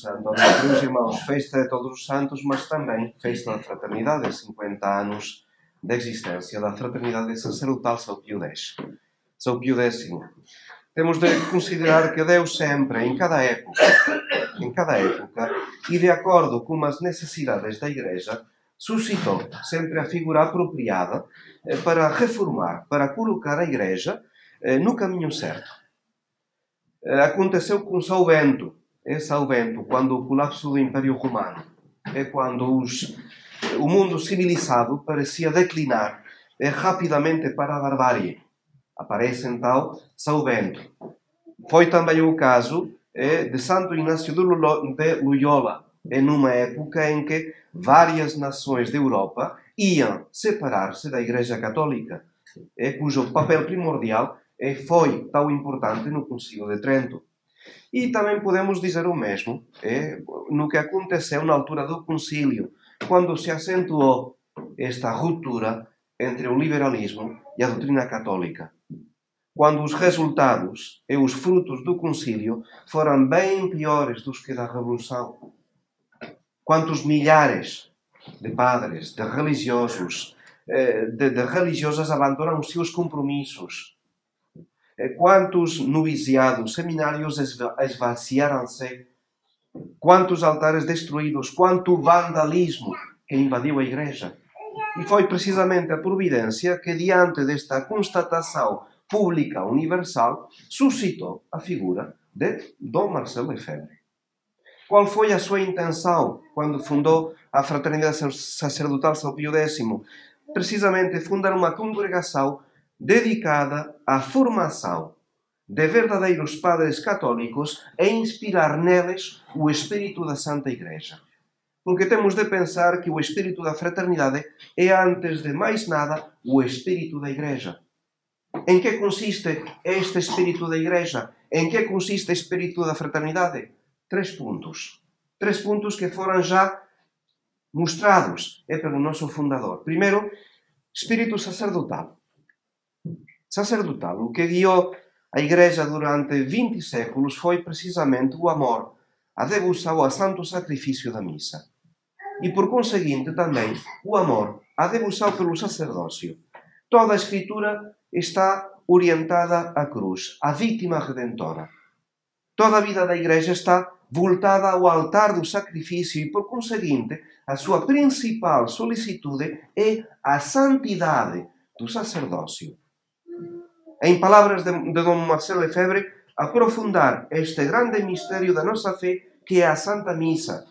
Santo. Meus queridos irmãos, festa de todos os santos, mas também festa da fraternidade, 50 anos de existência da fraternidade sacerdotal São Pio X. São Pio X. Temos de considerar que Deus sempre, em cada época, em cada época, e de acordo com as necessidades da Igreja, suscitou sempre a figura apropriada eh, para reformar, para colocar a Igreja eh, no caminho certo. Eh, aconteceu com São Bento, é São Bento, quando o colapso do Império Romano, é quando os, o mundo civilizado parecia declinar é, rapidamente para a barbárie. Aparece então São Bento. Foi também o caso é, de Santo Inácio de Loyola, em uma época em que várias nações da Europa iam separar-se da Igreja Católica, é, cujo papel primordial é, foi tão importante no Concílio de Trento. E também podemos dizer o mesmo é, no que aconteceu na altura do concílio, quando se acentuou esta ruptura entre o liberalismo e a doutrina católica. Quando os resultados e os frutos do concílio foram bem piores dos que da Revolução. Quantos milhares de padres, de religiosos, eh, de, de religiosas abandonam os seus compromissos quantos noviciados, seminários esvaziaram-se, quantos altares destruídos, quanto vandalismo que invadiu a igreja. E foi precisamente a providência que, diante desta constatação pública universal, suscitou a figura de Dom Marcelo Lefebvre. Qual foi a sua intenção quando fundou a Fraternidade Sacerdotal São Pio X? Precisamente fundar uma congregação dedicada à formação de verdadeiros padres católicos e inspirar neles o espírito da Santa Igreja. Porque temos de pensar que o espírito da fraternidade é, antes de mais nada, o espírito da Igreja. Em que consiste este espírito da Igreja? Em que consiste o espírito da fraternidade? Três pontos. Três pontos que foram já mostrados é pelo nosso fundador. Primeiro, espírito sacerdotal sacerdotal. O que guiou a Igreja durante 20 séculos foi precisamente o amor, a devoção ao santo sacrifício da missa. E por conseguinte também o amor, a devoção pelo sacerdócio. Toda a Escritura está orientada à cruz, à vítima redentora. Toda a vida da Igreja está voltada ao altar do sacrifício e, por conseguinte, a sua principal solicitude é a santidade do sacerdócio em palavras de, de Dom Marcelo Lefebvre, aprofundar este grande mistério da nossa fé, que é a Santa Missa.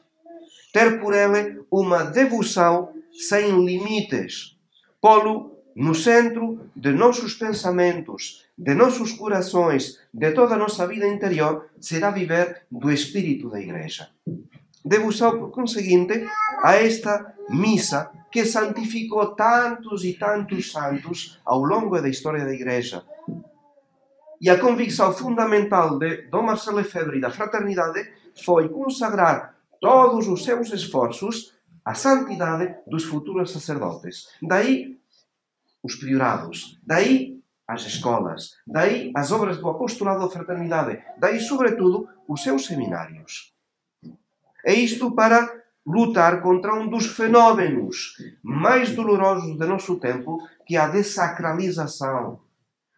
Ter por ele uma devoção sem limites. Pô-lo no centro de nossos pensamentos, de nossos corações, de toda a nossa vida interior, será viver do Espírito da Igreja. debusou, por conseguinte, a esta misa que santificou tantos e tantos santos ao longo da história da Igreja. E a convicção fundamental de Dom Marcelo Lefebvre e da fraternidade foi consagrar todos os seus esforços à santidade dos futuros sacerdotes. Daí os priorados, daí as escolas, daí as obras do apostolado da fraternidade, daí, sobretudo, os seus seminários. É isto para lutar contra um dos fenómenos mais dolorosos do nosso tempo, que é a desacralização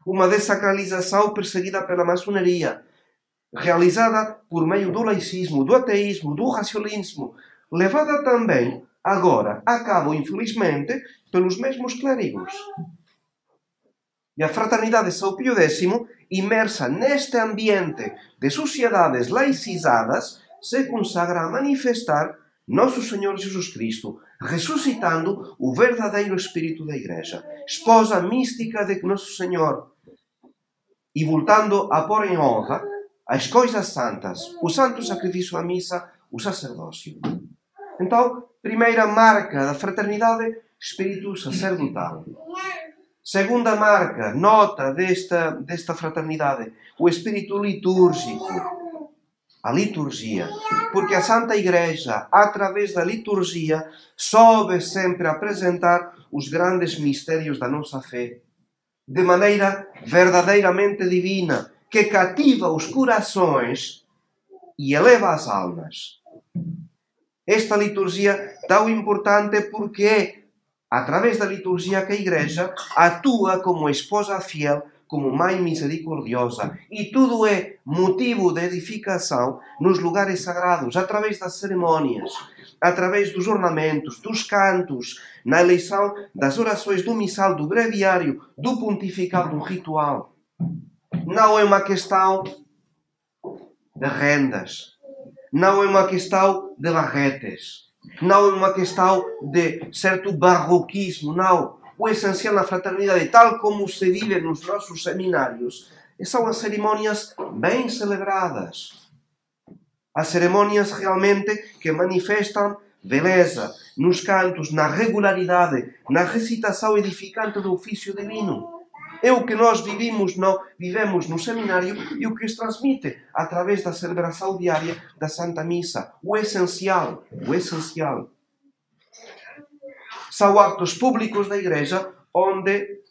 uma desacralização perseguida pela maçonaria, realizada por meio do laicismo, do ateísmo, do racionalismo, levada também, agora, a cabo, infelizmente, pelos mesmos clérigos. E a fraternidade São Pio X, imersa neste ambiente de sociedades laicizadas, se consagra a manifestar nosso Senhor Jesus Cristo, ressuscitando o verdadeiro espírito da Igreja, esposa mística de Nosso Senhor, e voltando a pôr em honra as coisas santas, o santo sacrifício, a missa, o sacerdócio. Então, primeira marca da fraternidade, espírito sacerdotal. Segunda marca, nota desta, desta fraternidade, o espírito litúrgico, a liturgia. Porque a Santa Igreja, através da liturgia, soube sempre apresentar os grandes mistérios da nossa fé de maneira verdadeiramente divina, que cativa os corações e eleva as almas. Esta liturgia tão importante porque é através da liturgia que a Igreja atua como esposa fiel, como mãe misericordiosa. E tudo é motivo de edificação nos lugares sagrados, através das cerimônias, através dos ornamentos, dos cantos, na eleição das orações do missal, do breviário, do pontifical, do ritual. Não é uma questão de rendas. Não é uma questão de barretes. Não é uma questão de certo barroquismo. Não. O essencial na fraternidade, tal como se vive nos nossos seminários, são as cerimônias bem celebradas. As cerimônias realmente que manifestam beleza nos cantos, na regularidade, na recitação edificante do ofício divino. É o que nós vivimos no, vivemos no seminário e o que se transmite através da celebração diária da Santa Missa. O essencial, o essencial. São actos públicos da Igreja onde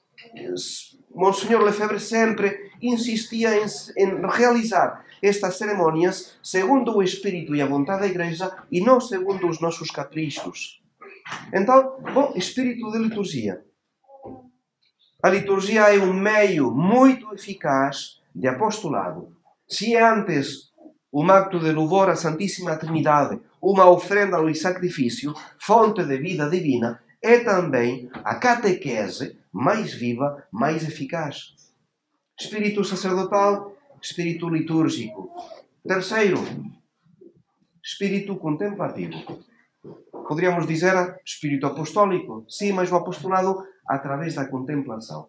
Monsenhor Lefebvre sempre insistia em, em realizar estas cerimônias segundo o espírito e a vontade da Igreja e não segundo os nossos caprichos. Então, bom, espírito de liturgia. A liturgia é um meio muito eficaz de apostolado. Se antes um acto de louvor à Santíssima Trindade, uma oferenda ao sacrifício, fonte de vida divina, é também a catequese mais viva, mais eficaz. Espírito sacerdotal, espírito litúrgico. Terceiro, espírito contemplativo. Poderíamos dizer espírito apostólico. Sim, mas o apostolado através da contemplação.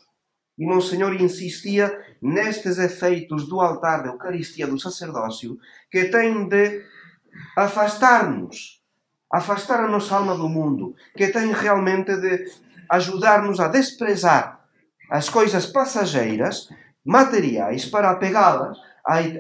E Monsenhor insistia nestes efeitos do altar da Eucaristia do sacerdócio que tem de afastar-nos, afastar a nossa alma do mundo, que tem realmente de ajudar-nos a desprezar as coisas passageiras, materiais, para apegá-las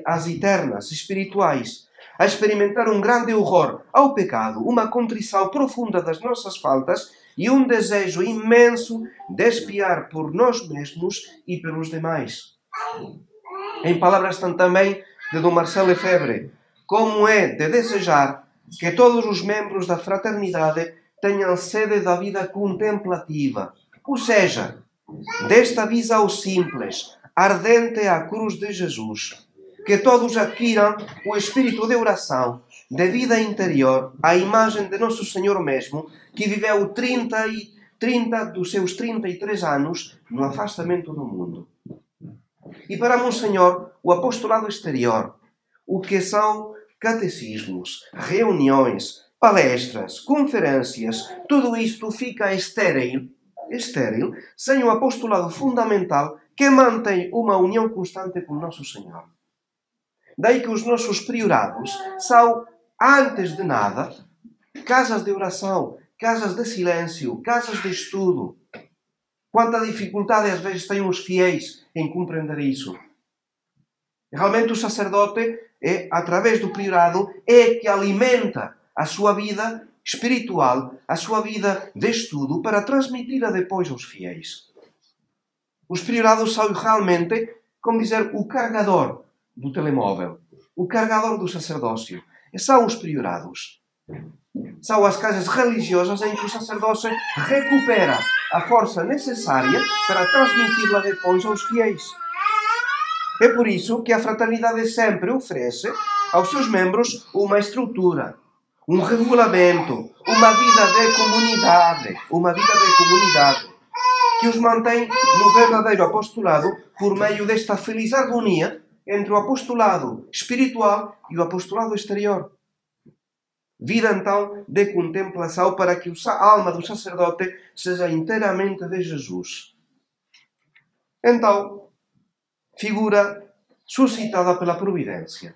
às eternas, espirituais, a experimentar um grande horror ao pecado, uma contrição profunda das nossas faltas e um desejo imenso de espiar por nós mesmos e pelos demais. Em palavras também de Dom Marcelo Lefebvre, como é de desejar que todos os membros da fraternidade tenham sede da vida contemplativa, ou seja, desta visão simples, ardente à cruz de Jesus, que todos adquiram o espírito de oração, de vida interior, à imagem de Nosso Senhor mesmo, que viveu 30, e, 30 dos seus 33 anos no afastamento do mundo. E para Monsenhor, o apostolado exterior, o que são catecismos, reuniões, palestras, conferências, tudo isto fica estéril, estéril sem o apostolado fundamental que mantém uma união constante com Nosso Senhor. Daí que os nossos priorados são, antes de nada, casas de oração, casas de silêncio, casas de estudo. Quanta dificuldade às vezes têm os fiéis em compreender isso. Realmente o sacerdote, é, através do priorado, é que alimenta a sua vida espiritual, a sua vida de estudo, para transmitir-a depois aos fiéis. Os priorados são realmente, como dizer, o carregador do telemóvel, o carregador do sacerdócio. E são os priorados. São as casas religiosas em que o sacerdote recupera a força necessária para transmiti-la depois aos fiéis. É por isso que a fraternidade sempre oferece aos seus membros uma estrutura, um regulamento, uma vida de comunidade, uma vida de comunidade que os mantém no verdadeiro apostolado por meio desta feliz harmonia entre o apostolado espiritual e o apostolado exterior. Vida então de contemplação para que a alma do sacerdote seja inteiramente de Jesus. Então, figura suscitada pela providência.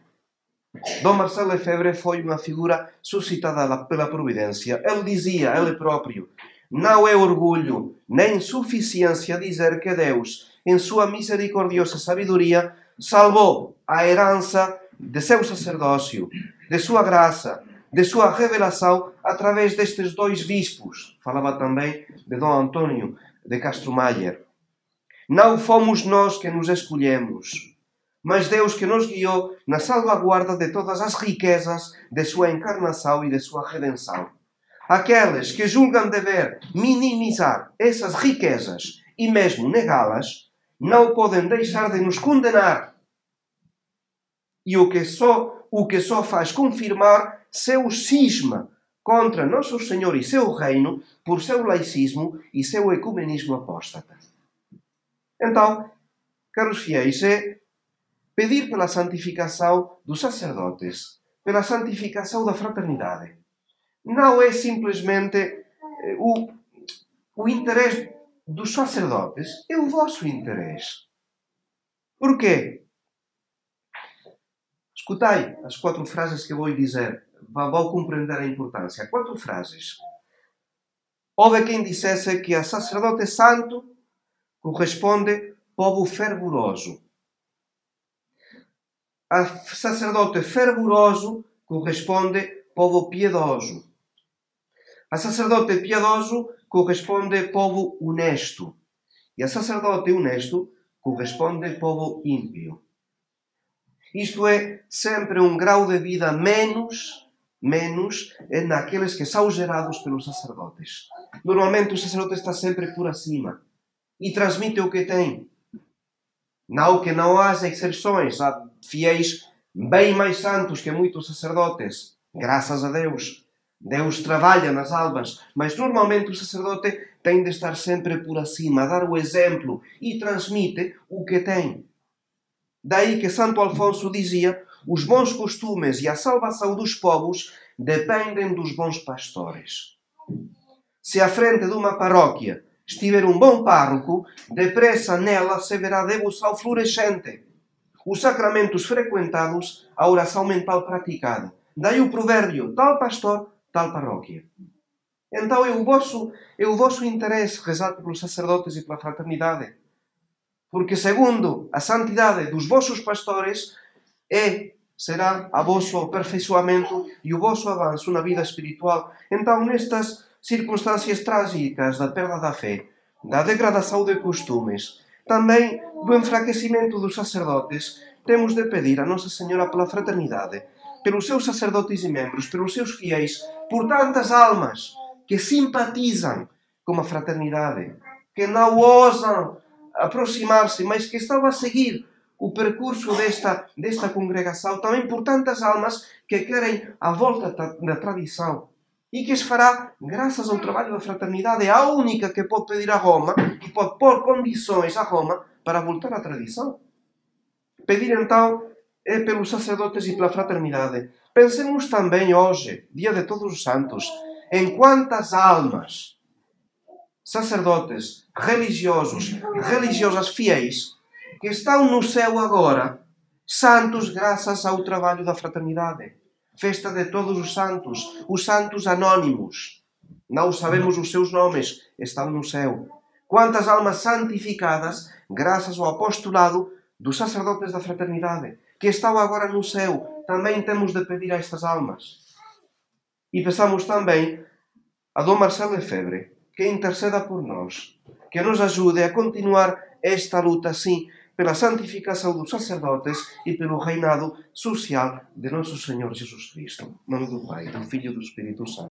Dom Marcelo Lefebvre foi uma figura suscitada pela providência. Ele dizia, ele próprio, não é orgulho nem suficiência dizer que Deus, em sua misericordiosa sabedoria, salvou a herança de seu sacerdócio, de sua graça, de sua revelação através destes dois bispos. Falava também de Dom Antônio de Castro Mayer. Não fomos nós que nos escolhemos, mas Deus que nos guiou na salvaguarda de todas as riquezas de sua encarnação e de sua redenção. Aqueles que julgam dever minimizar essas riquezas e mesmo negá-las, não podem deixar de nos condenar. E o que só, o que só faz confirmar seu cisma contra Nosso Senhor e seu reino por seu laicismo e seu ecumenismo apóstata. Então, caros fiéis, é pedir pela santificação dos sacerdotes, pela santificação da fraternidade. Não é simplesmente eh, o, o interesse dos sacerdotes, é o vosso interesse. Por quê? Escutai as quatro frases que vou dizer. Vou compreender a importância. Quatro frases. Houve quem dissesse que a sacerdote santo corresponde povo fervoroso a sacerdote fervoroso corresponde povo piedoso. A sacerdote piedoso corresponde povo honesto. E a sacerdote honesto corresponde povo ímpio. Isto é sempre um grau de vida menos menos naqueles que são gerados pelos sacerdotes. Normalmente o sacerdote está sempre por acima e transmite o que tem. Não que não haja exceções, há fiéis bem mais santos que muitos sacerdotes, graças a Deus. Deus trabalha nas almas, mas normalmente o sacerdote tem de estar sempre por acima, dar o exemplo e transmite o que tem. Daí que Santo Alfonso dizia: os bons costumes e a salvação dos povos dependem dos bons pastores. Se à frente de uma paróquia estiver um bom pároco, depressa nela se verá devoção florescente. Os sacramentos frequentados, a oração mental praticada. Daí o provérbio, tal pastor, tal paróquia. Então é o vosso, é o vosso interesse rezar pelos sacerdotes e pela fraternidade. Porque segundo a santidade dos vossos pastores, é será a vosso aperfeiçoamento e o vosso avanço na vida espiritual. Então, nestas circunstâncias trágicas da perda da fé, da degradação de costumes, também do enfraquecimento dos sacerdotes, temos de pedir a Nossa Senhora pela fraternidade, pelos seus sacerdotes e membros, pelos seus fiéis, por tantas almas que simpatizam com a fraternidade, que não ousam aproximar-se, mas que estão a seguir o percurso desta, desta congregação, também por tantas almas que querem a volta da tradição e que se fará graças ao trabalho da fraternidade, é a única que pode pedir a Roma e pode pôr condições a Roma para voltar à tradição. Pedir então é pelos sacerdotes e pela fraternidade. Pensemos também hoje, dia de todos os santos, em quantas almas, sacerdotes, religiosos, religiosas fiéis, que estão no céu agora, santos graças ao trabalho da fraternidade festa de todos os santos, os santos anónimos. Não sabemos os seus nomes, estão no céu. Quantas almas santificadas, graças ao apostolado dos sacerdotes da fraternidade, que estão agora no céu, também temos de pedir a estas almas. E pensamos também a Dom Marcelo Lefebvre, que interceda por nós, que nos ajude a continuar esta luta assim pela santificação dos sacerdotes e pelo reinado social de nosso Senhor Jesus Cristo. Em nome do Pai, do Filho e do Espírito Santo.